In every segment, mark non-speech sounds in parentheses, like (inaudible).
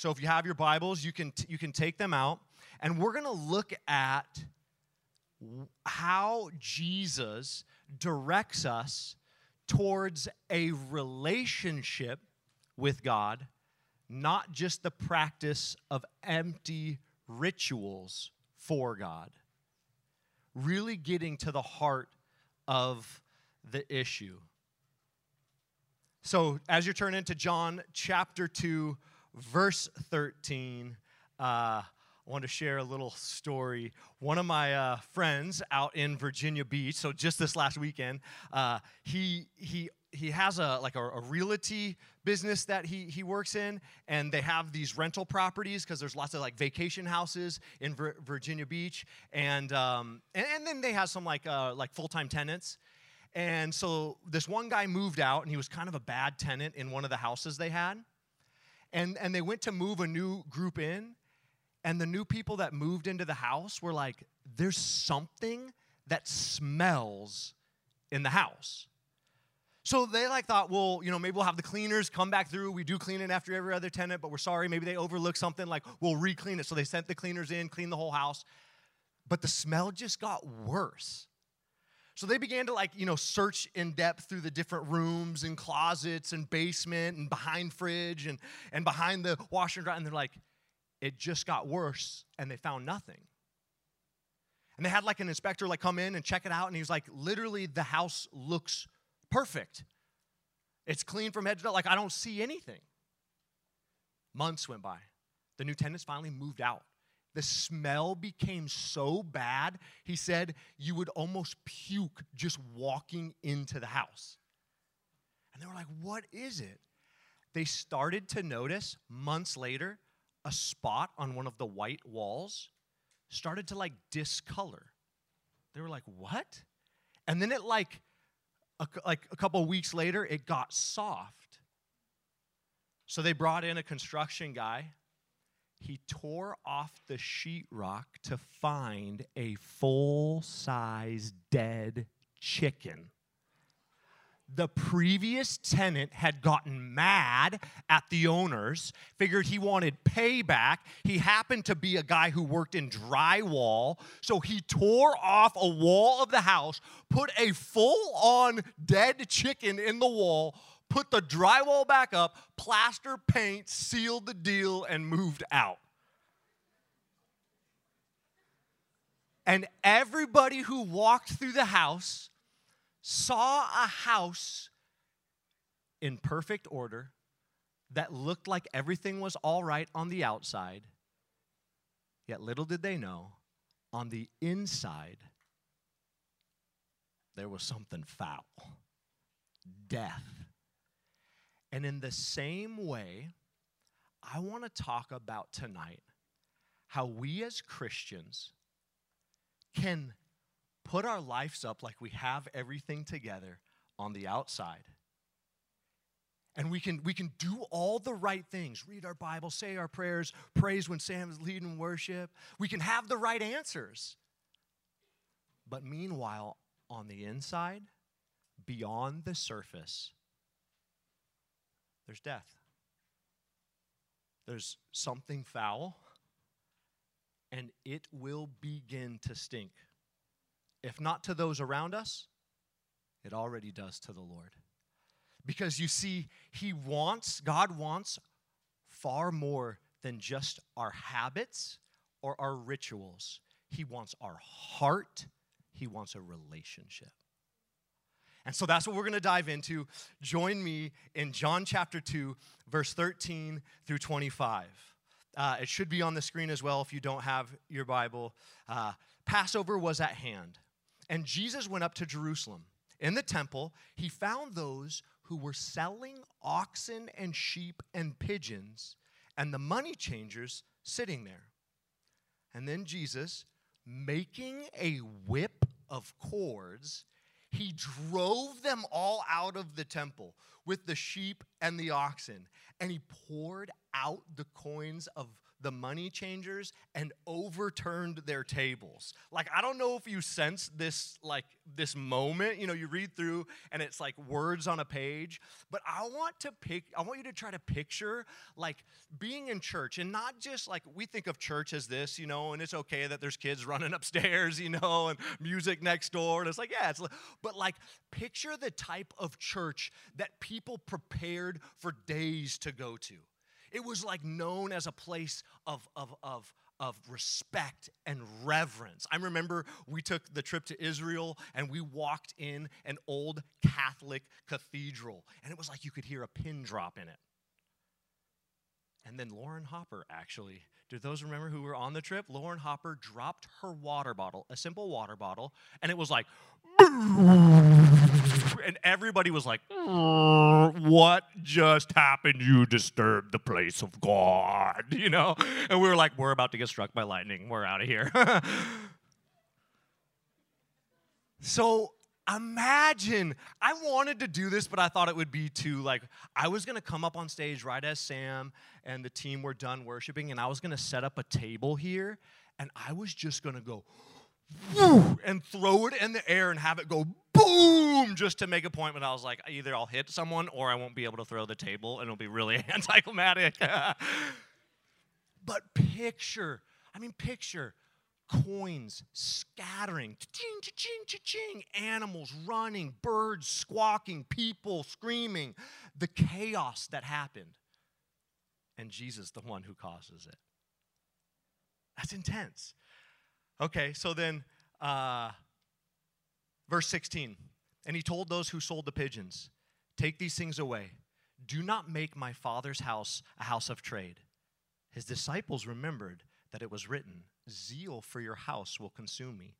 So if you have your Bibles, you can, you can take them out. And we're going to look at how Jesus directs us towards a relationship with God, not just the practice of empty rituals for God. Really getting to the heart of the issue. So, as you turn into John chapter 2, verse 13, uh, I want to share a little story. One of my uh, friends out in Virginia Beach, so just this last weekend, uh, he, he, he has a like a, a, realty business that he, he works in and they have these rental properties because there's lots of like vacation houses in Vir- virginia beach and, um, and, and then they have some like uh, like full-time tenants and so this one guy moved out, and he was kind of a bad tenant in one of the houses they had. And, and they went to move a new group in, and the new people that moved into the house were like, there's something that smells in the house. So they like thought, well, you know, maybe we'll have the cleaners come back through. We do clean it after every other tenant, but we're sorry. Maybe they overlooked something. Like we'll re-clean it. So they sent the cleaners in, clean the whole house. But the smell just got worse. So they began to like, you know, search in depth through the different rooms and closets and basement and behind fridge and, and behind the washer and dryer. And they're like, it just got worse and they found nothing. And they had like an inspector like come in and check it out. And he was like, literally, the house looks perfect. It's clean from head to toe. Like, I don't see anything. Months went by. The new tenants finally moved out. The smell became so bad, he said, you would almost puke just walking into the house. And they were like, What is it? They started to notice months later a spot on one of the white walls started to like discolor. They were like, What? And then it like, a, like a couple weeks later, it got soft. So they brought in a construction guy he tore off the sheetrock to find a full size dead chicken. The previous tenant had gotten mad at the owners, figured he wanted payback. He happened to be a guy who worked in drywall, so he tore off a wall of the house, put a full on dead chicken in the wall, put the drywall back up, plaster paint, sealed the deal, and moved out. And everybody who walked through the house saw a house in perfect order that looked like everything was all right on the outside. Yet little did they know, on the inside, there was something foul death. And in the same way, I want to talk about tonight how we as Christians can put our lives up like we have everything together on the outside. And we can, we can do all the right things read our Bible, say our prayers, praise when Sam is leading worship. We can have the right answers. But meanwhile, on the inside, beyond the surface, there's death. There's something foul, and it will begin to stink. If not to those around us, it already does to the Lord. Because you see, He wants, God wants far more than just our habits or our rituals. He wants our heart, He wants a relationship. And so that's what we're going to dive into. Join me in John chapter 2, verse 13 through 25. Uh, it should be on the screen as well if you don't have your Bible. Uh, Passover was at hand, and Jesus went up to Jerusalem. In the temple, he found those who were selling oxen and sheep and pigeons, and the money changers sitting there. And then Jesus, making a whip of cords, he drove them all out of the temple with the sheep and the oxen, and he poured out the coins of the money changers and overturned their tables. Like I don't know if you sense this like this moment, you know, you read through and it's like words on a page, but I want to pick I want you to try to picture like being in church and not just like we think of church as this, you know, and it's okay that there's kids (laughs) running upstairs, you know, and music next door and it's like yeah, it's like, but like picture the type of church that people prepared for days to go to. It was like known as a place of, of, of, of respect and reverence. I remember we took the trip to Israel and we walked in an old Catholic cathedral, and it was like you could hear a pin drop in it. And then Lauren Hopper, actually, do those remember who were on the trip? Lauren Hopper dropped her water bottle, a simple water bottle, and it was like, (laughs) and everybody was like, What just happened? You disturbed the place of God, (laughs) you know? And we were like, We're about to get struck by lightning. We're out of here. (laughs) so imagine i wanted to do this but i thought it would be too like i was going to come up on stage right as sam and the team were done worshiping and i was going to set up a table here and i was just going to go and throw it in the air and have it go boom just to make a point when I was like, either I'll hit someone or I won't be able to throw the table and it'll be really (laughs) anticlimactic. (laughs) but picture, I mean, picture coins scattering, ching, ching, ching, ching, animals running, birds squawking, people screaming, the chaos that happened. And Jesus, the one who causes it. That's intense. Okay, so then, uh, verse 16. And he told those who sold the pigeons, Take these things away. Do not make my father's house a house of trade. His disciples remembered that it was written, Zeal for your house will consume me.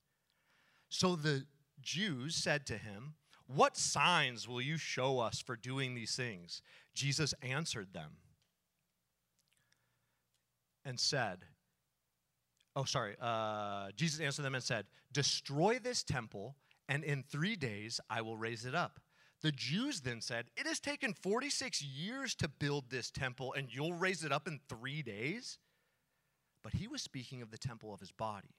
So the Jews said to him, What signs will you show us for doing these things? Jesus answered them and said, oh, sorry. Uh, Jesus answered them and said, Destroy this temple, and in three days I will raise it up. The Jews then said, It has taken 46 years to build this temple, and you'll raise it up in three days? But he was speaking of the temple of his body.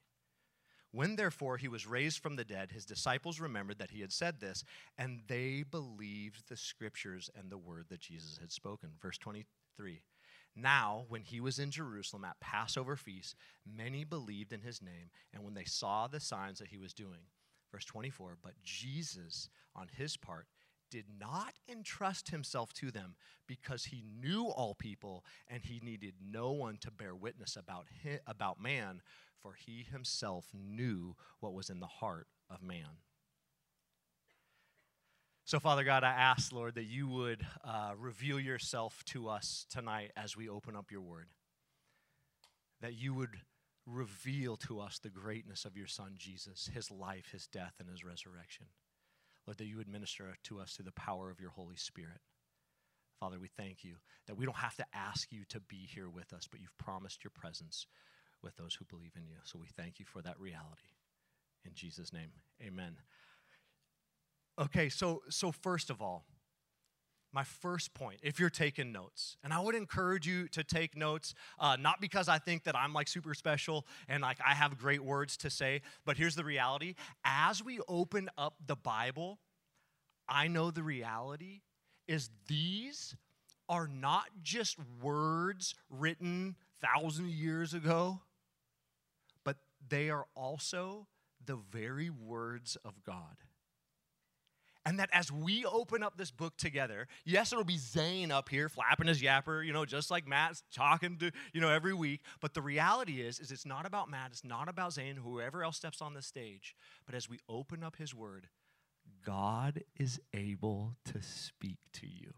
When therefore he was raised from the dead, his disciples remembered that he had said this, and they believed the scriptures and the word that Jesus had spoken. Verse 23 now, when he was in Jerusalem at Passover feast, many believed in his name, and when they saw the signs that he was doing. Verse 24, but Jesus, on his part, did not entrust himself to them because he knew all people and he needed no one to bear witness about, him, about man, for he himself knew what was in the heart of man. So, Father God, I ask, Lord, that you would uh, reveal yourself to us tonight as we open up your word. That you would reveal to us the greatness of your Son, Jesus, his life, his death, and his resurrection. Lord, that you would minister to us through the power of your Holy Spirit. Father, we thank you that we don't have to ask you to be here with us, but you've promised your presence with those who believe in you. So we thank you for that reality. In Jesus' name, amen. Okay, so so first of all, my first point, if you're taking notes, and I would encourage you to take notes, uh, not because I think that I'm like super special and like I have great words to say, but here's the reality: as we open up the Bible, I know the reality is these are not just words written thousand years ago, but they are also the very words of God. And that as we open up this book together, yes, it'll be Zane up here flapping his yapper, you know, just like Matt's talking to, you know, every week. But the reality is, is it's not about Matt, it's not about Zane, whoever else steps on the stage. But as we open up his word, God is able to speak to you.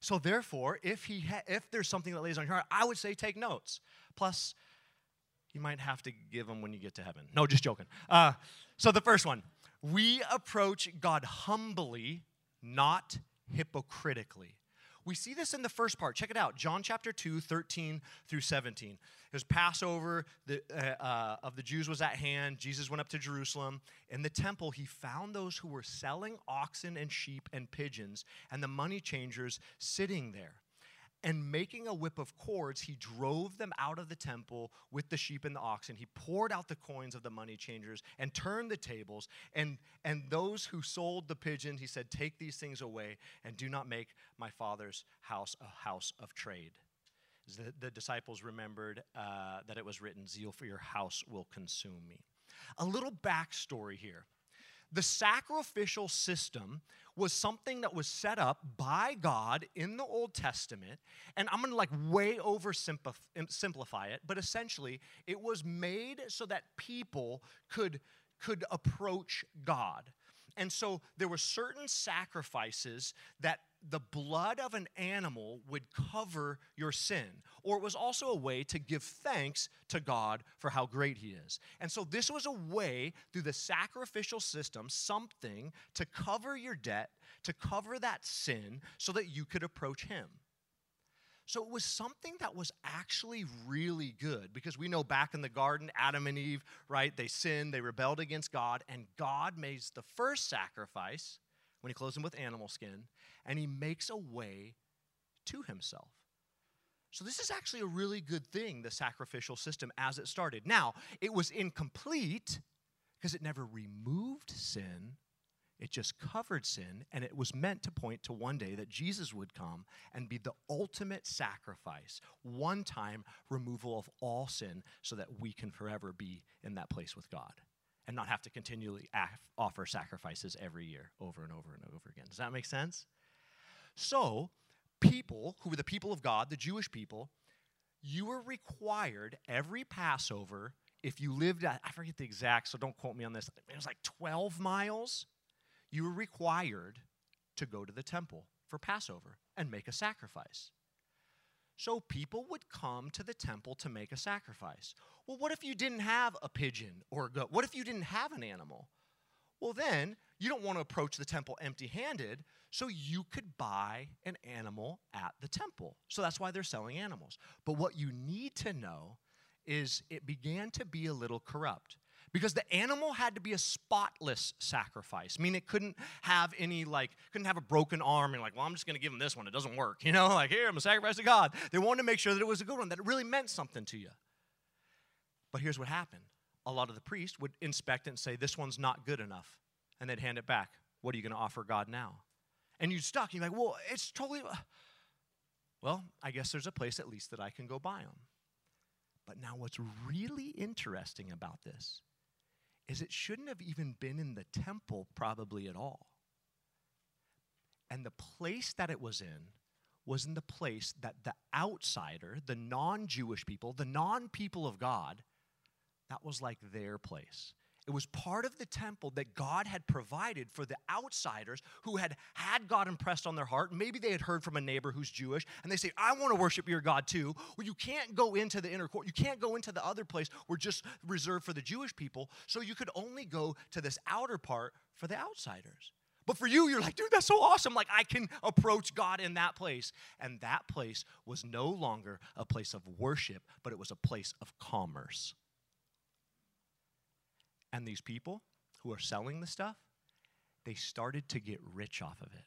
So therefore, if he ha- if there's something that lays on your heart, I would say take notes. Plus, you might have to give them when you get to heaven. No, just joking. Uh, so the first one we approach God humbly, not hypocritically. We see this in the first part. Check it out John chapter 2, 13 through 17. It was Passover the, uh, uh, of the Jews was at hand. Jesus went up to Jerusalem. In the temple, he found those who were selling oxen and sheep and pigeons and the money changers sitting there. And making a whip of cords, he drove them out of the temple with the sheep and the oxen. He poured out the coins of the money changers and turned the tables. And, and those who sold the pigeons, he said, Take these things away and do not make my father's house a house of trade. The, the disciples remembered uh, that it was written, Zeal for your house will consume me. A little backstory here. The sacrificial system was something that was set up by God in the Old Testament. And I'm going to like way oversimplify it, but essentially it was made so that people could, could approach God. And so there were certain sacrifices that the blood of an animal would cover your sin. Or it was also a way to give thanks to God for how great He is. And so this was a way through the sacrificial system, something to cover your debt, to cover that sin, so that you could approach Him. So it was something that was actually really good because we know back in the garden, Adam and Eve, right? They sinned, they rebelled against God, and God made the first sacrifice when he clothes him with animal skin, and he makes a way to himself. So, this is actually a really good thing, the sacrificial system as it started. Now, it was incomplete because it never removed sin, it just covered sin, and it was meant to point to one day that Jesus would come and be the ultimate sacrifice, one time removal of all sin, so that we can forever be in that place with God and not have to continually af- offer sacrifices every year over and over and over again. Does that make sense? So, people who were the people of God, the Jewish people, you were required every Passover if you lived at, I forget the exact, so don't quote me on this, it was like 12 miles you were required to go to the temple for Passover and make a sacrifice. So people would come to the temple to make a sacrifice. Well, what if you didn't have a pigeon or a goat? What if you didn't have an animal? Well, then you don't want to approach the temple empty handed, so you could buy an animal at the temple. So that's why they're selling animals. But what you need to know is it began to be a little corrupt because the animal had to be a spotless sacrifice. I mean, it couldn't have any, like, couldn't have a broken arm and, like, well, I'm just going to give him this one. It doesn't work. (laughs) You know, like, here, I'm a sacrifice to God. They wanted to make sure that it was a good one, that it really meant something to you. But here's what happened a lot of the priests would inspect it and say, this one's not good enough. And they'd hand it back. What are you going to offer God now? And you'd stuck. You're like, well, it's totally. Well, I guess there's a place at least that I can go buy them. But now, what's really interesting about this is it shouldn't have even been in the temple, probably at all. And the place that it was in was in the place that the outsider, the non Jewish people, the non people of God, that was like their place. It was part of the temple that God had provided for the outsiders who had had God impressed on their heart. Maybe they had heard from a neighbor who's Jewish and they say, I want to worship your God too. Well, you can't go into the inner court. You can't go into the other place. We're just reserved for the Jewish people. So you could only go to this outer part for the outsiders. But for you, you're like, dude, that's so awesome. Like, I can approach God in that place. And that place was no longer a place of worship, but it was a place of commerce. And these people who are selling the stuff, they started to get rich off of it.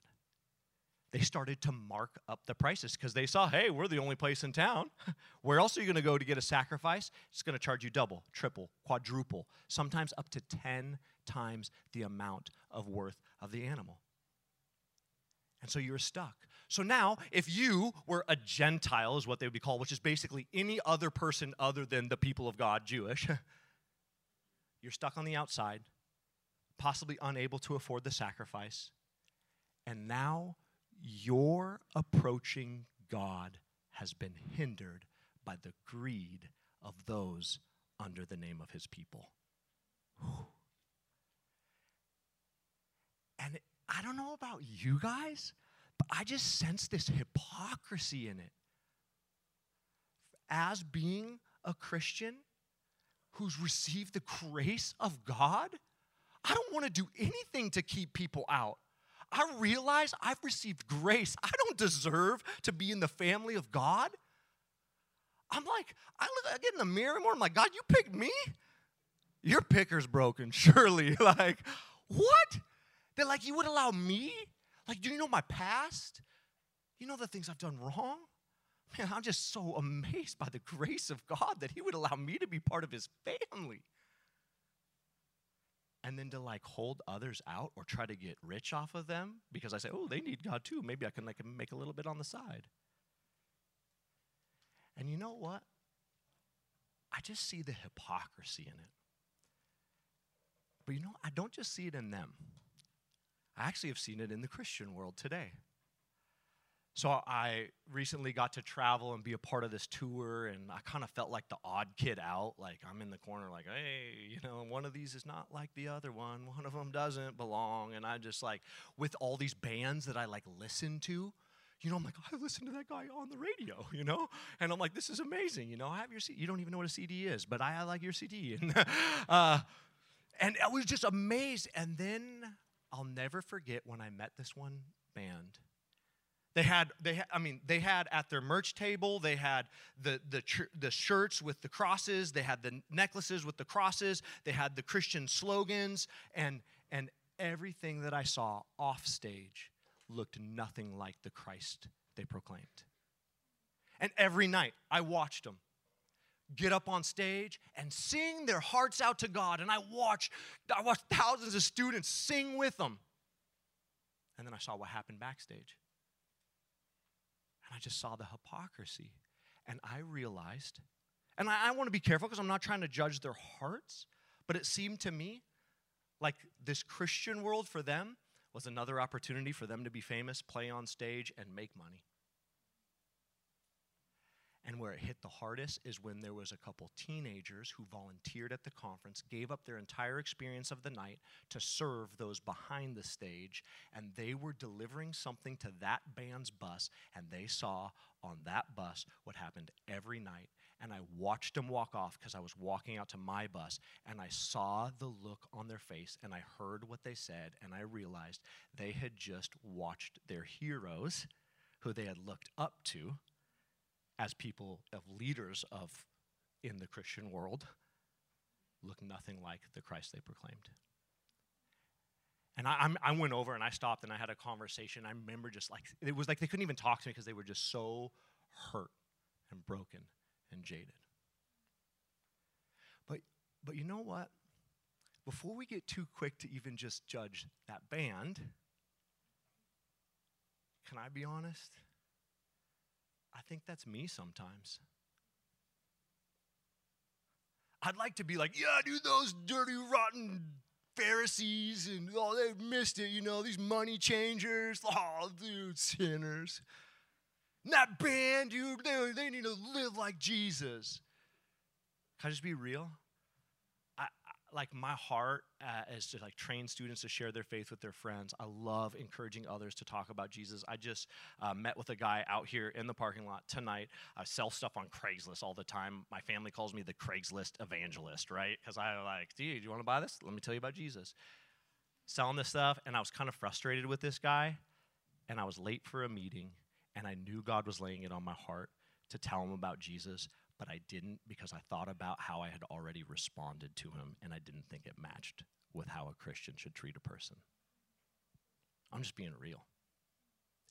They started to mark up the prices because they saw, hey, we're the only place in town. (laughs) Where else are you going to go to get a sacrifice? It's going to charge you double, triple, quadruple, sometimes up to 10 times the amount of worth of the animal. And so you're stuck. So now, if you were a Gentile, is what they would be called, which is basically any other person other than the people of God, Jewish, (laughs) You're stuck on the outside, possibly unable to afford the sacrifice. And now your approaching God has been hindered by the greed of those under the name of his people. (sighs) And I don't know about you guys, but I just sense this hypocrisy in it. As being a Christian, who's received the grace of God, I don't want to do anything to keep people out. I realize I've received grace. I don't deserve to be in the family of God. I'm like, I look, I get in the mirror more. I'm like, God, you picked me. Your picker's broken, (laughs) surely. (laughs) like, what? That like you would allow me? Like, do you know my past? You know the things I've done wrong? Man, I'm just so amazed by the grace of God that He would allow me to be part of His family. And then to like hold others out or try to get rich off of them because I say, oh, they need God too. Maybe I can like make a little bit on the side. And you know what? I just see the hypocrisy in it. But you know, I don't just see it in them. I actually have seen it in the Christian world today. So I recently got to travel and be a part of this tour, and I kind of felt like the odd kid out. Like I'm in the corner, like, hey, you know, one of these is not like the other one. One of them doesn't belong. And I just like, with all these bands that I like listen to, you know, I'm like, I listen to that guy on the radio, (laughs) you know? And I'm like, this is amazing, you know? I have your CD. You don't even know what a CD is, but I, I like your CD. (laughs) And, uh, and I was just amazed. And then I'll never forget when I met this one band. They had, they I mean, they had at their merch table, they had the, the, the shirts with the crosses, they had the necklaces with the crosses, they had the Christian slogans, and, and everything that I saw off stage looked nothing like the Christ they proclaimed. And every night I watched them get up on stage and sing their hearts out to God. And I watched, I watched thousands of students sing with them. And then I saw what happened backstage. And I just saw the hypocrisy. And I realized, and I, I want to be careful because I'm not trying to judge their hearts, but it seemed to me like this Christian world for them was another opportunity for them to be famous, play on stage, and make money. And where it hit the hardest is when there was a couple teenagers who volunteered at the conference, gave up their entire experience of the night to serve those behind the stage, and they were delivering something to that band's bus, and they saw on that bus what happened every night. And I watched them walk off because I was walking out to my bus, and I saw the look on their face, and I heard what they said, and I realized they had just watched their heroes, who they had looked up to as people of leaders of in the Christian world look nothing like the Christ they proclaimed. And I, I, went over and I stopped and I had a conversation. I remember just like, it was like they couldn't even talk to me because they were just so hurt and broken and jaded. But, but you know what? Before we get too quick to even just judge that band, can I be honest? I think that's me sometimes. I'd like to be like, yeah, dude, those dirty, rotten Pharisees and oh, they missed it, you know, these money changers. (laughs) Oh, dude, sinners. And that band, dude, they, they need to live like Jesus. Can I just be real? Like my heart uh, is to like train students to share their faith with their friends. I love encouraging others to talk about Jesus. I just uh, met with a guy out here in the parking lot tonight. I sell stuff on Craigslist all the time. My family calls me the Craigslist evangelist, right? Because I like, dude, you want to buy this? Let me tell you about Jesus. Selling this stuff, and I was kind of frustrated with this guy, and I was late for a meeting, and I knew God was laying it on my heart to tell him about Jesus but I didn't because I thought about how I had already responded to him and I didn't think it matched with how a Christian should treat a person. I'm just being real.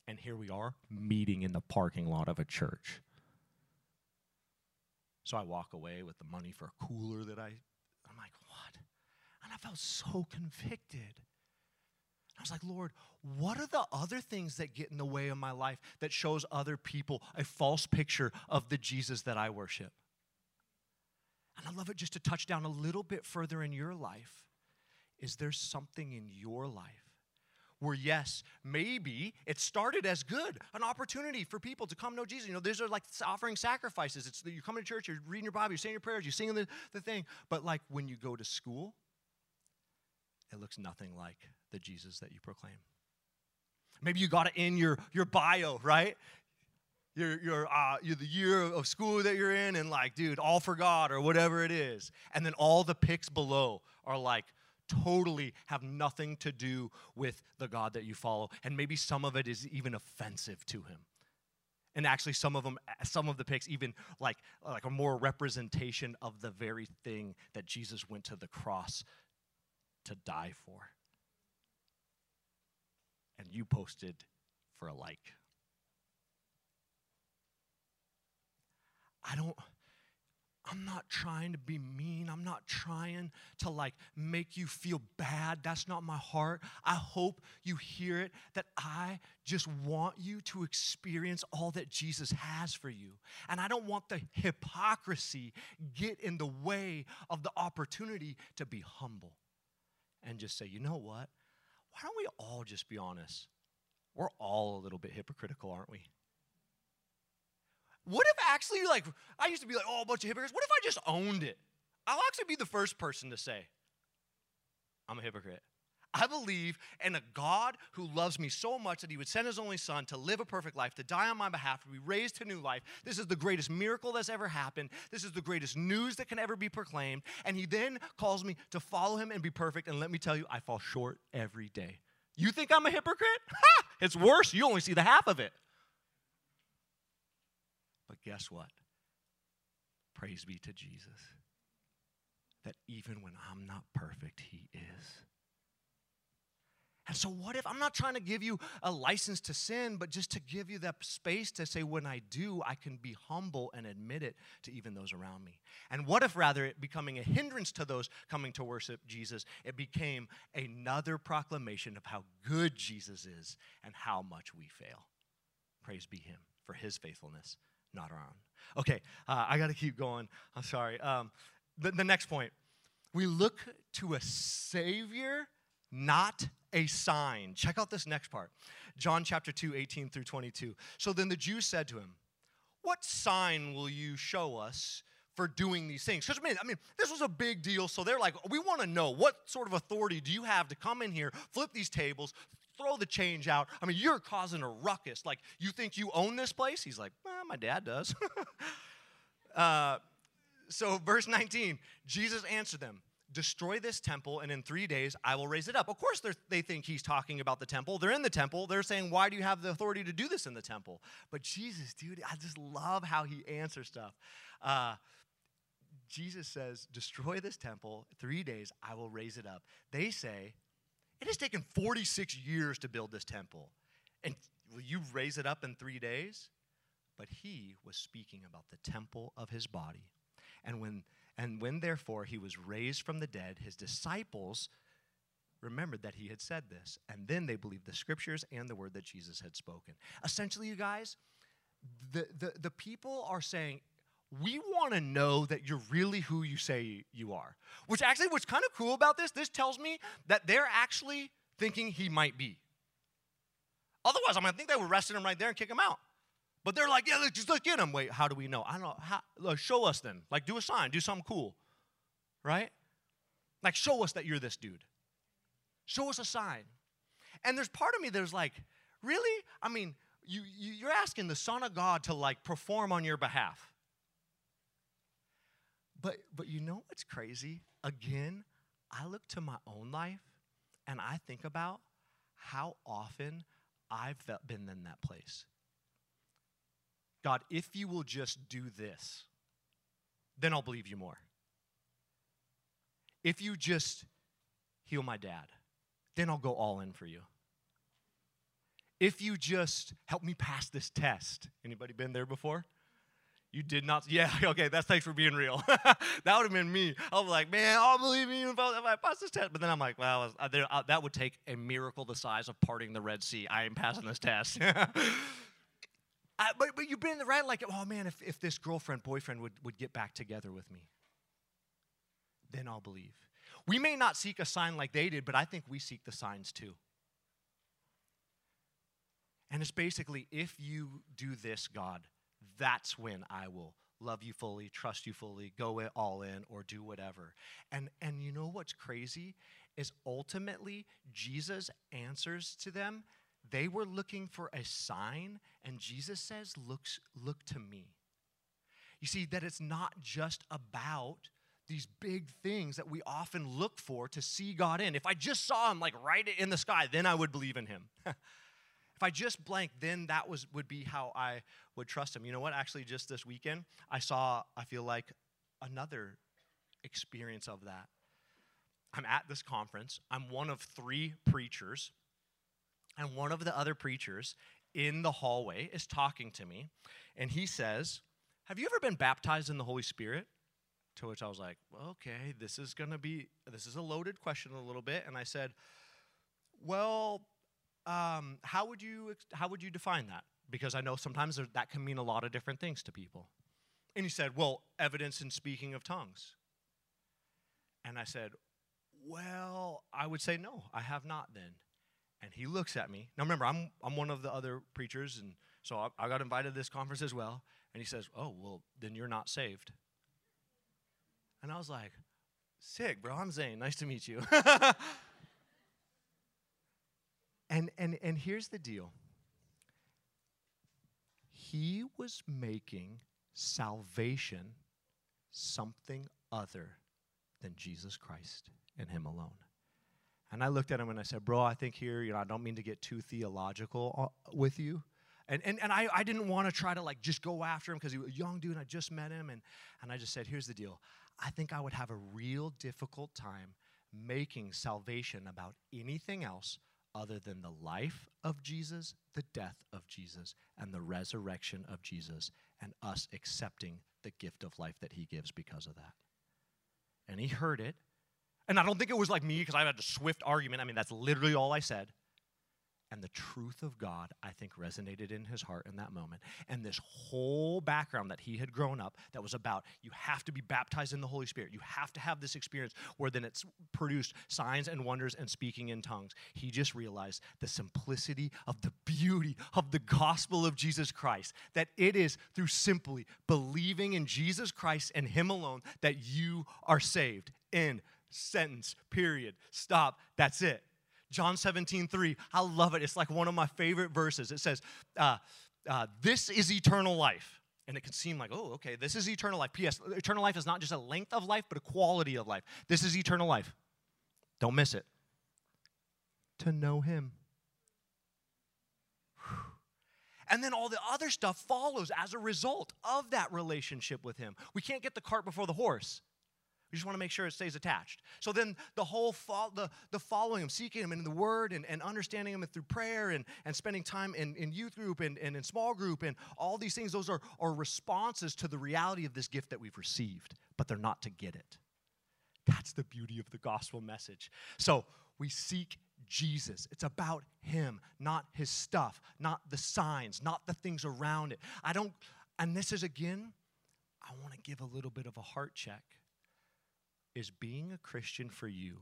And here we are meeting in the parking lot of a church. So I walk away with the money for a cooler that I, I'm like, what? And I felt so convicted. I was like, Lord, what are the other things that get in the way of my life that shows other people a false picture of the Jesus that I worship? And I love it just to touch down a little bit further in your life. Is there something in your life where, yes, maybe it started as good, an opportunity for people to come know Jesus? You know, these are like offering sacrifices. It's you come to church, you're reading your Bible, you're saying your prayers, you're singing the, the thing. But like when you go to school, it looks nothing like the Jesus that you proclaim. Maybe you got it in your, your bio, right? Your, your, uh, your, the year of school that you're in, and like, dude, all for God or whatever it is. And then all the pics below are like totally have nothing to do with the God that you follow. And maybe some of it is even offensive to him. And actually, some of them, some of the pics, even like like a more representation of the very thing that Jesus went to the cross to die for. You posted for a like. I don't. I'm not trying to be mean. I'm not trying to like make you feel bad. That's not my heart. I hope you hear it that I just want you to experience all that Jesus has for you. And I don't want the hypocrisy get in the way of the opportunity to be humble and just say, "You know what? Why don't we all just be honest? We're all a little bit hypocritical, aren't we?" What if actually, like, I used to be like, oh, a bunch of hypocrites. What if I just owned it? I'll actually be the first person to say, I'm a hypocrite. I believe in a God who loves me so much that he would send his only son to live a perfect life, to die on my behalf, to be raised to new life. This is the greatest miracle that's ever happened. This is the greatest news that can ever be proclaimed. And he then calls me to follow him and be perfect. And let me tell you, I fall short every day. You think I'm a hypocrite? (laughs) Ha! It's worse. You only see the half of it. But guess what? Praise be to Jesus. That even when I'm not perfect, He is. And so, what if I'm not trying to give you a license to sin, but just to give you that space to say, when I do, I can be humble and admit it to even those around me? And what if, rather, it becoming a hindrance to those coming to worship Jesus, it became another proclamation of how good Jesus is and how much we fail? Praise be Him for His faithfulness not our own. Okay, uh, I got to keep going. I'm sorry. Um, the, the next point we look to a Savior, not a sign. Check out this next part John chapter 2, 18 through 22. So then the Jews said to him, What sign will you show us? For doing these things. Because, I mean, I mean, this was a big deal. So they're like, we want to know what sort of authority do you have to come in here, flip these tables, throw the change out. I mean, you're causing a ruckus. Like, you think you own this place? He's like, my dad does. (laughs) uh, so, verse 19, Jesus answered them, Destroy this temple, and in three days I will raise it up. Of course, they think he's talking about the temple. They're in the temple. They're saying, Why do you have the authority to do this in the temple? But Jesus, dude, I just love how he answers stuff. Uh, Jesus says, Destroy this temple, three days I will raise it up. They say, it has taken 46 years to build this temple. And will you raise it up in three days? But he was speaking about the temple of his body. And when, and when therefore he was raised from the dead, his disciples remembered that he had said this. And then they believed the scriptures and the word that Jesus had spoken. Essentially, you guys, the, the, the people are saying, we want to know that you're really who you say you are. Which actually, what's kind of cool about this, this tells me that they're actually thinking he might be. Otherwise, I'm mean, I think they would arrest him right there and kick him out. But they're like, yeah, let's just look get him. Wait, how do we know? I don't know. How, show us then. Like, do a sign, do something cool, right? Like, show us that you're this dude. Show us a sign. And there's part of me that's like, really? I mean, you, you, you're asking the Son of God to like perform on your behalf. But but you know what's crazy? Again, I look to my own life and I think about how often I've been in that place. God, if you will just do this, then I'll believe you more. If you just heal my dad, then I'll go all in for you. If you just help me pass this test. Anybody been there before? You did not. Yeah, (laughs) okay, that's thanks for being real. (laughs) that would have been me. I was like, man, I'll believe you if I pass this test. But then I'm like, well, uh, there, uh, that would take a miracle the size of parting the Red Sea. I am passing this test. (laughs) I, but, but you've been in the right, like, oh man, if, if this girlfriend, boyfriend would, would get back together with me, then I'll believe. We may not seek a sign like they did, but I think we seek the signs too. And it's basically if you do this, God, that's when I will love you fully, trust you fully, go it all in, or do whatever. And, and you know what's crazy? Is ultimately Jesus answers to them. They were looking for a sign, and Jesus says, Looks, Look to me. You see, that it's not just about these big things that we often look for to see God in. If I just saw him like right in the sky, then I would believe in him. (laughs) if I just blank, then that was would be how I would trust him. You know what? Actually, just this weekend, I saw, I feel like, another experience of that. I'm at this conference. I'm one of three preachers. And one of the other preachers in the hallway is talking to me. And he says, Have you ever been baptized in the Holy Spirit? To which I was like, okay, this is to be, this is a loaded question a little bit. And I said, well, um, how, would you, how would you define that? Because I know sometimes that can mean a lot of different things to people. And he said, well, evidence in speaking of tongues. And I said, well, I would say no, I have not then. And he looks at me. Now remember, I'm, I'm one of the other preachers, and so I, I got invited to this conference as well. And he says, oh, well, then you're not saved. And I was like, sick, bro. I'm Zane. Nice to meet you. (laughs) and, and, and here's the deal he was making salvation something other than Jesus Christ and Him alone. And I looked at him and I said, Bro, I think here, you know, I don't mean to get too theological uh, with you. And, and, and I, I didn't want to try to like just go after him because he was a young dude and I just met him. And, and I just said, Here's the deal I think I would have a real difficult time making salvation about anything else other than the life of Jesus, the death of Jesus, and the resurrection of Jesus, and us accepting the gift of life that he gives because of that. And he heard it. And I don't think it was like me because I had a swift argument. I mean, that's literally all I said. And the truth of God, I think, resonated in his heart in that moment. And this whole background that he had grown up that was about you have to be baptized in the Holy Spirit. You have to have this experience where then it's produced signs and wonders and speaking in tongues. He just realized the simplicity of the beauty of the gospel of Jesus Christ. That it is through simply believing in Jesus Christ and him alone that you are saved. End. Sentence. Period. Stop. That's it. John 17, 3. I love it. It's like one of my favorite verses. It says, uh, uh, This is eternal life. And it can seem like, oh, okay, this is eternal life. P.S. Eternal life is not just a length of life, but a quality of life. This is eternal life. Don't miss it. To know Him. (sighs) And then all the other stuff follows as a result of that relationship with Him. We can't get the cart before the horse. We just want to make sure it stays attached. So then the whole fo- the, the following him, seeking him in the word and, and understanding him through prayer and, and spending time in, in youth group and, and in small group and all these things, those are, are responses to the reality of this gift that we've received, but they're not to get it. That's the beauty of the gospel message. So we seek Jesus. It's about him, not his stuff, not the signs, not the things around it. I don't, and this is again, I want to give a little bit of a heart check is being a Christian for you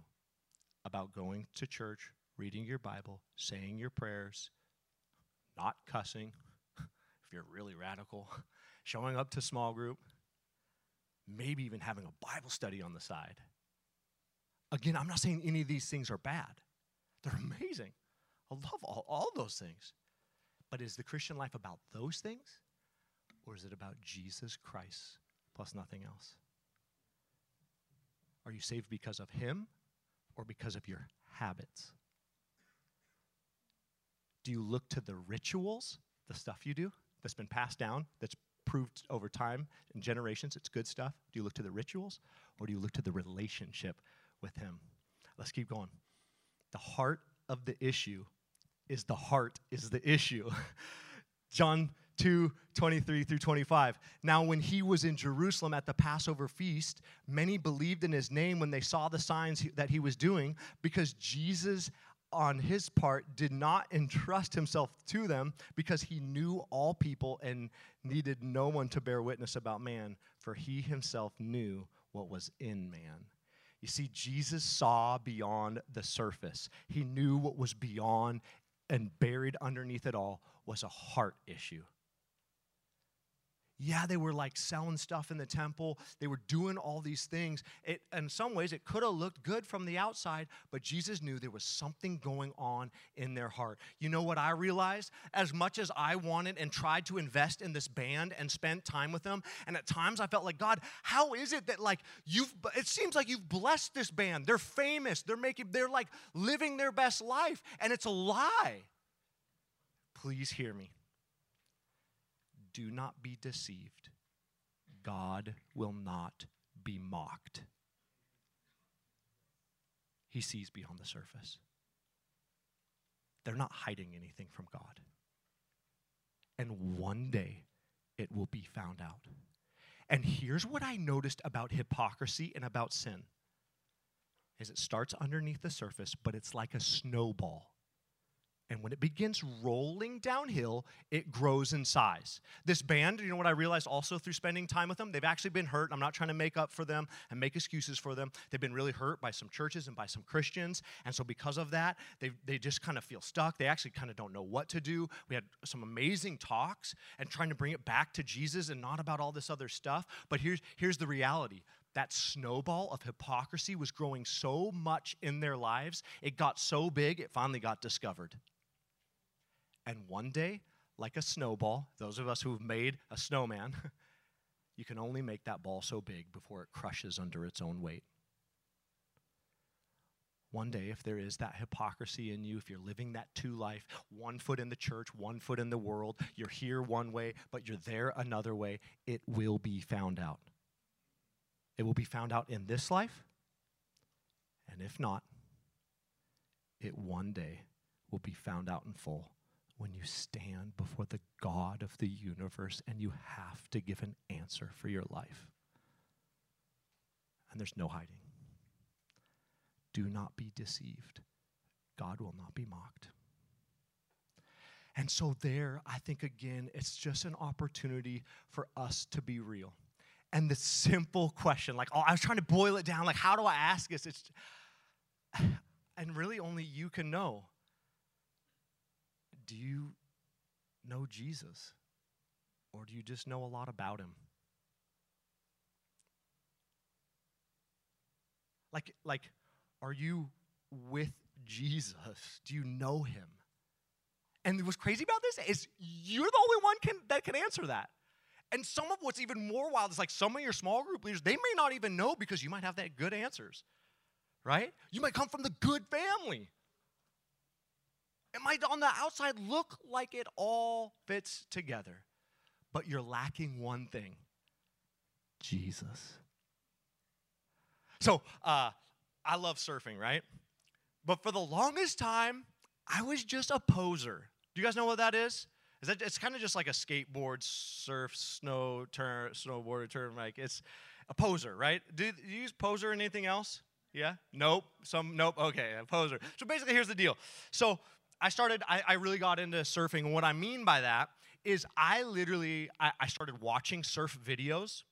about going to church, reading your Bible, saying your prayers, not cussing, (laughs) if you're really radical, (laughs) showing up to small group, maybe even having a Bible study on the side? Again, I'm not saying any of these things are bad, they're amazing. I love all, all those things. But is the Christian life about those things? Or is it about Jesus Christ plus nothing else? Are you saved because of Him or because of your habits? Do you look to the rituals, the stuff you do that's been passed down, that's proved over time and generations, it's good stuff? Do you look to the rituals or do you look to the relationship with Him? Let's keep going. The heart of the issue is the heart is the issue. (laughs) John 2 23 through 25. Now, when he was in Jerusalem at the Passover feast, many believed in his name when they saw the signs that he was doing, because Jesus, on his part, did not entrust himself to them, because he knew all people and needed no one to bear witness about man, for he himself knew what was in man. You see, Jesus saw beyond the surface. He knew what was beyond and buried underneath it all was a heart issue. Yeah, they were like selling stuff in the temple. They were doing all these things. It, in some ways, it could have looked good from the outside, but Jesus knew there was something going on in their heart. You know what I realized? As much as I wanted and tried to invest in this band and spent time with them, and at times I felt like, God, how is it that like you've, it seems like you've blessed this band. They're famous. They're making, they're like living their best life, and it's a lie. Please hear me do not be deceived. God will not be mocked. He sees beyond the surface. They're not hiding anything from God. And one day it will be found out. And here's what I noticed about hypocrisy and about sin is it starts underneath the surface, but it's like a snowball. And when it begins rolling downhill, it grows in size. This band, you know what I realized also through spending time with them? They've actually been hurt. I'm not trying to make up for them and make excuses for them. They've been really hurt by some churches and by some Christians. And so, because of that, they, they just kind of feel stuck. They actually kind of don't know what to do. We had some amazing talks and trying to bring it back to Jesus and not about all this other stuff. But here's, here's the reality that snowball of hypocrisy was growing so much in their lives, it got so big, it finally got discovered. And one day, like a snowball, those of us who've made a snowman, (laughs) you can only make that ball so big before it crushes under its own weight. One day, if there is that hypocrisy in you, if you're living that two life, one foot in the church, one foot in the world, you're here one way, but you're there another way, it will be found out. It will be found out in this life, and if not, it one day will be found out in full when you stand before the God of the universe and you have to give an answer for your life. And there's no hiding. Do not be deceived. God will not be mocked. And so, there, I think again, it's just an opportunity for us to be real. And the simple question, like, oh, I was trying to boil it down, like, how do I ask this? It's, (sighs) and really only you can know do you know Jesus? Or do you just know a lot about him? Like, like, are you with Jesus? Do you know him? And what's crazy about this is you're the only one can, that can answer that. And some of what's even more wild is like some of your small group leaders, they may not even know because you might have that good answers, right? You might come from the good family. It might on the outside look like it all fits together, but you're lacking one thing Jesus. So, uh, I love surfing, right? But for the longest time, I was just a poser. Do you guys know what that is? Is that it's kind of just like a skateboard, surf, snow, turn, snowboard, turn, like it's a poser, right? Do, do you use poser in anything else? Yeah? Nope. Some nope. Okay, a poser. So basically, here's the deal. So I started, I, I, really got into surfing. And what I mean by that is I literally, I, I started watching surf videos.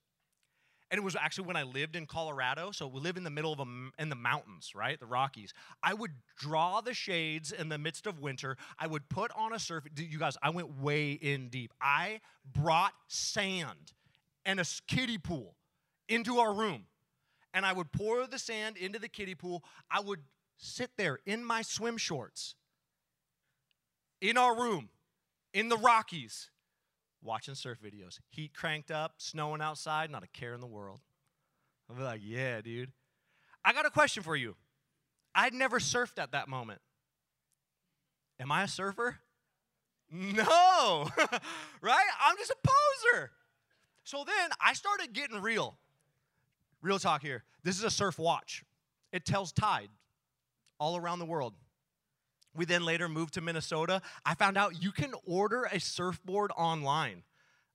And it was actually when I lived in Colorado. So we live in the middle of a, in the mountains, right? The Rockies. I would draw the shades in the midst of winter. I would put on a surf. You guys, I went way in deep. I brought sand and a kiddie pool into our room. And I would pour the sand into the kiddie pool. I would sit there in my swim shorts in our room in the Rockies watching surf videos. Heat cranked up, snowing outside, not a care in the world. I'll be like, yeah, dude. I got a question for you. I'd never surfed at that moment. Am I a surfer? No, (laughs) right? I'm just a poser. So then I started getting real. Real talk here. This is a surf watch, it tells tide all around the world. We then later moved to Minnesota. I found out you can order a surfboard online.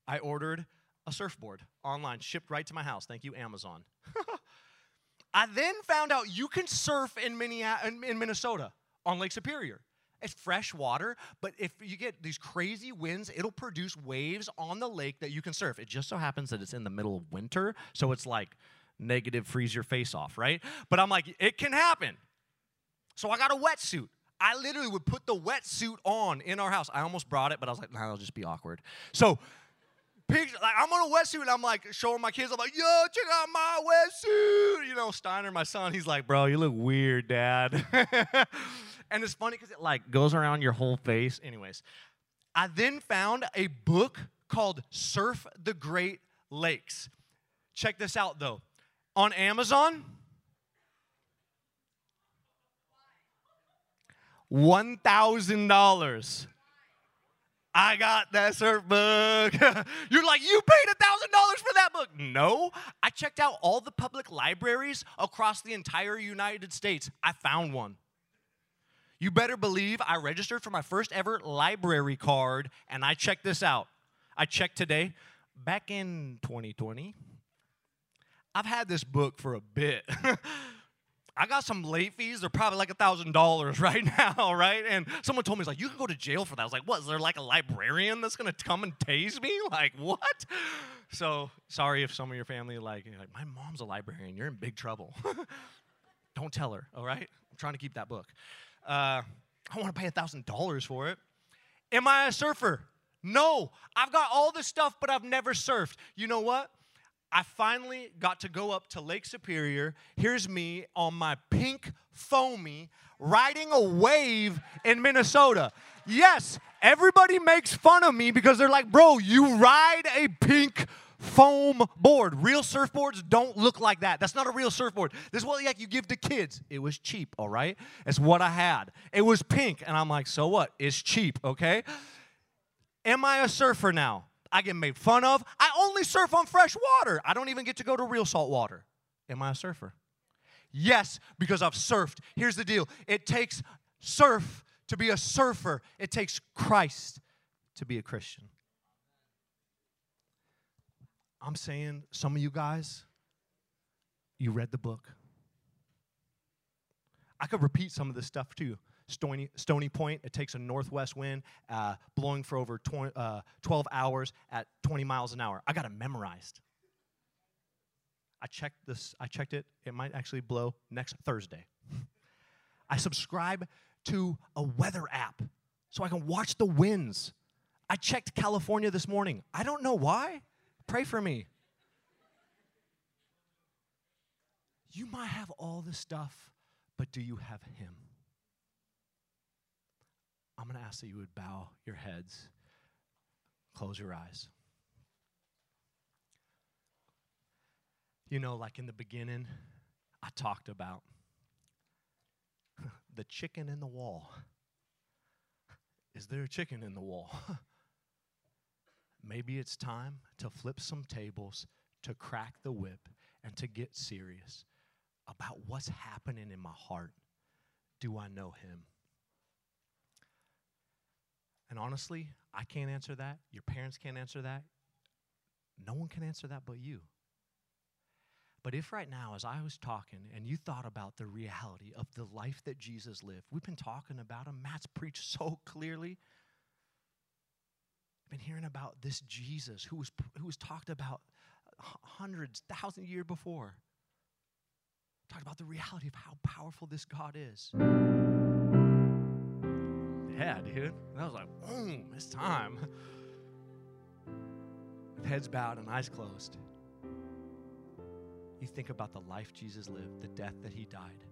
I ordered a surfboard online, shipped right to my house. Thank you, Amazon. (laughs) I then found out you can surf in, in Minnesota on Lake Superior. It's fresh water, but if you get these crazy winds, it'll produce waves on the lake that you can surf. It just so happens that it's in the middle of winter, so it's like negative freeze your face off, right? But I'm like, it can happen. So I got a wetsuit. I literally would put the wetsuit on in our house. I almost brought it, but I was like, nah, it'll just be awkward. So picture. Like I'm on a wetsuit and I'm like showing my kids. I'm like, yo, check out my wetsuit. You know, Steiner, my son, he's like, bro, you look weird, dad. (laughs) and it's funny because it like goes around your whole face. Anyways, I then found a book called Surf the Great Lakes. Check this out though. On Amazon, $1,000. I got that surf book. (laughs) You're like, you paid a thousand dollars for that book. No, I checked out all the public libraries across the entire United States. I found one. You better believe I registered for my first ever library card, and I checked this out. I checked today, back in 2020. I've had this book for a bit. (laughs) I got some late fees. They're probably like a thousand dollars (laughs) right now, right? And someone told me, "It's like you could go to jail for that." I was like, "What? Is there like a librarian that's gonna come and tase me? (laughs) Like what?" So sorry if some of your family like, like my mom's a librarian. You're in big trouble. (laughs) Don't tell her. All right? I'm trying to keep that book. Uh, I want to pay a thousand dollars for it. Am I a surfer? No. I've got all this stuff, but I've never surfed. You know what? I finally got to go up to Lake Superior. Here's me on my pink foamy riding a wave in Minnesota. Yes, everybody makes fun of me because they're like, bro, you ride a pink foam board. Real surfboards don't look like that. That's not a real surfboard. This is what like you give to kids. It was cheap, all right? It's what I had. It was pink, and I'm like, so what? It's cheap, okay? Am I a surfer now? I get made fun of. I only surf on fresh water. I don't even get to go to real salt water. Am I a surfer? Yes, because I've surfed. Here's the deal it takes surf to be a surfer, it takes Christ to be a Christian. I'm saying, some of you guys, you read the book. I could repeat some of this stuff too. Stony, Stony Point. It takes a northwest wind uh, blowing for over 20, uh, 12 hours at 20 miles an hour. I got it memorized. I checked this. I checked it. It might actually blow next Thursday. (laughs) I subscribe to a weather app so I can watch the winds. I checked California this morning. I don't know why. Pray for me. You might have all this stuff, but do you have Him? Ask that you would bow your heads, close your eyes. You know, like in the beginning, I talked about (laughs) the chicken in the wall. Is there a chicken in the wall? (laughs) Maybe it's time to flip some tables, to crack the whip, and to get serious about what's happening in my heart. Do I know Him? And honestly, I can't answer that. Your parents can't answer that. No one can answer that but you. But if right now, as I was talking, and you thought about the reality of the life that Jesus lived, we've been talking about him. Matt's preached (laughs) so clearly. I've been hearing about this Jesus who was, who was talked about hundreds, thousands of years before. Talked about the reality of how powerful this God is yeah, dude. And I was like, boom, it's time. With heads bowed and eyes closed, you think about the life Jesus lived, the death that he died,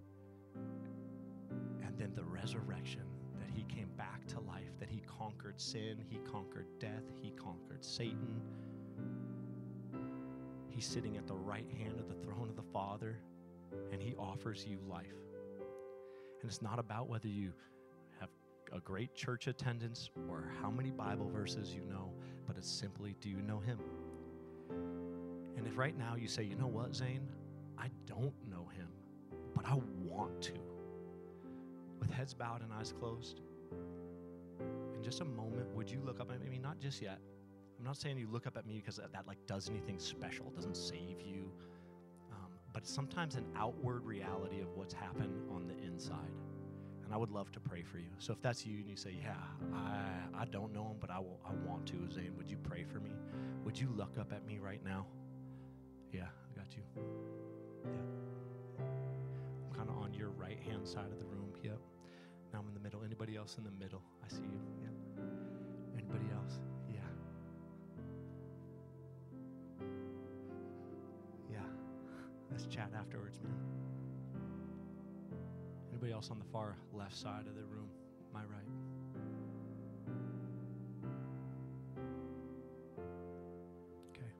and then the resurrection that he came back to life, that he conquered sin, he conquered death, he conquered Satan. He's sitting at the right hand of the throne of the Father, and he offers you life. And it's not about whether you a great church attendance or how many Bible verses you know, but it's simply do you know Him? And if right now you say, you know what, Zane, I don't know Him, but I want to, with heads bowed and eyes closed, in just a moment, would you look up at me? Not just yet. I'm not saying you look up at me because that, that like does anything special. Doesn't save you. Um, but sometimes an outward reality of what's happened on the inside and I would love to pray for you. So if that's you and you say, Yeah, I, I don't know him, but I, will, I want to, Zane, would you pray for me? Would you look up at me right now? Yeah, I got you. Yeah. I'm kind of on your right hand side of the room. Yep. Now I'm in the middle. Anybody else in the middle? I see you. Yeah. Anybody else? Yeah. Yeah. Let's chat afterwards, man. Anybody else on the far left side of the room? My right. Okay.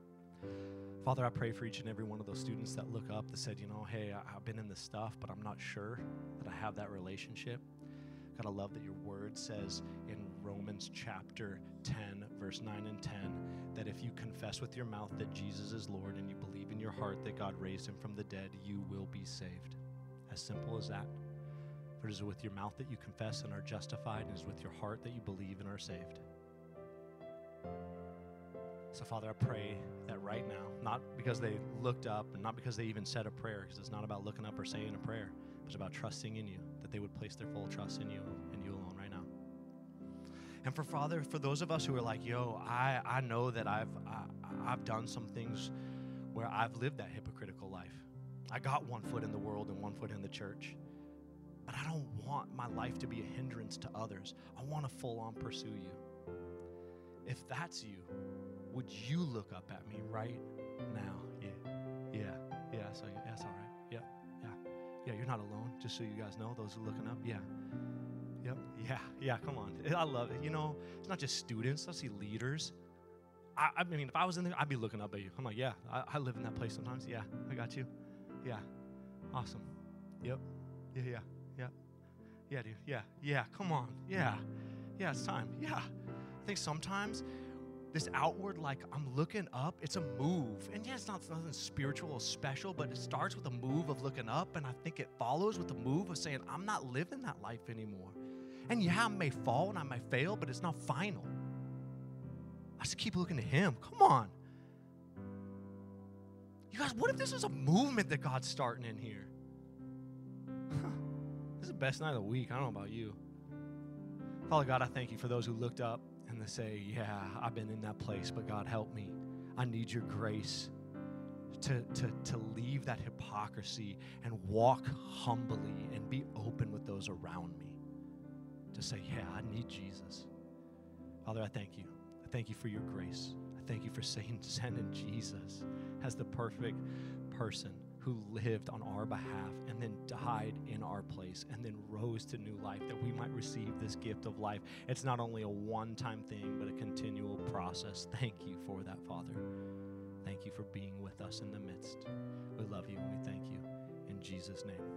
Father, I pray for each and every one of those students that look up that said, you know, hey, I've been in this stuff, but I'm not sure that I have that relationship. God, I love that your word says in Romans chapter 10, verse 9 and 10, that if you confess with your mouth that Jesus is Lord and you believe in your heart that God raised him from the dead, you will be saved. As simple as that. For it is with your mouth that you confess and are justified, and it is with your heart that you believe and are saved. So, Father, I pray that right now, not because they looked up and not because they even said a prayer, because it's not about looking up or saying a prayer, but it's about trusting in you, that they would place their full trust in you and you alone right now. And for Father, for those of us who are like, yo, I, I know that I've, I, I've done some things where I've lived that hypocritical life. I got one foot in the world and one foot in the church. But I don't want my life to be a hindrance to others. I want to full on pursue you. If that's you, would you look up at me right now? Yeah, yeah, yeah. So yeah, that's all right. Yep, yeah, yeah. You're not alone. Just so you guys know, those are looking up. Yeah, yep, yeah, yeah. Come on, I love it. You know, it's not just students. I see leaders. I, I mean, if I was in there, I'd be looking up at you. I'm like, yeah, I, I live in that place sometimes. Yeah, I got you. Yeah, awesome. Yep, yeah, yeah, yeah, yeah, dude. Yeah, yeah. Come on. Yeah, yeah. It's time. Yeah. I think sometimes this outward, like I'm looking up, it's a move. And yeah, it's not nothing spiritual or special, but it starts with a move of looking up, and I think it follows with the move of saying, I'm not living that life anymore. And yeah, I may fall and I may fail, but it's not final. I just keep looking to Him. Come on. You guys, what if this is a movement that God's starting in here? This is the best night of the week. I don't know about you. Father God, I thank you for those who looked up and they say, Yeah, I've been in that place, but God, help me. I need your grace to, to, to leave that hypocrisy and walk humbly and be open with those around me. To say, Yeah, I need Jesus. Father, I thank you. I thank you for your grace. I thank you for saying, (laughs) sending Jesus as the perfect person who lived on our behalf and then died in our place and then rose to new life that we might receive this gift of life. It's not only a one time thing, but a continual process. Thank you for that, Father. Thank you for being with us in the midst. We love you and we thank you. In Jesus' name.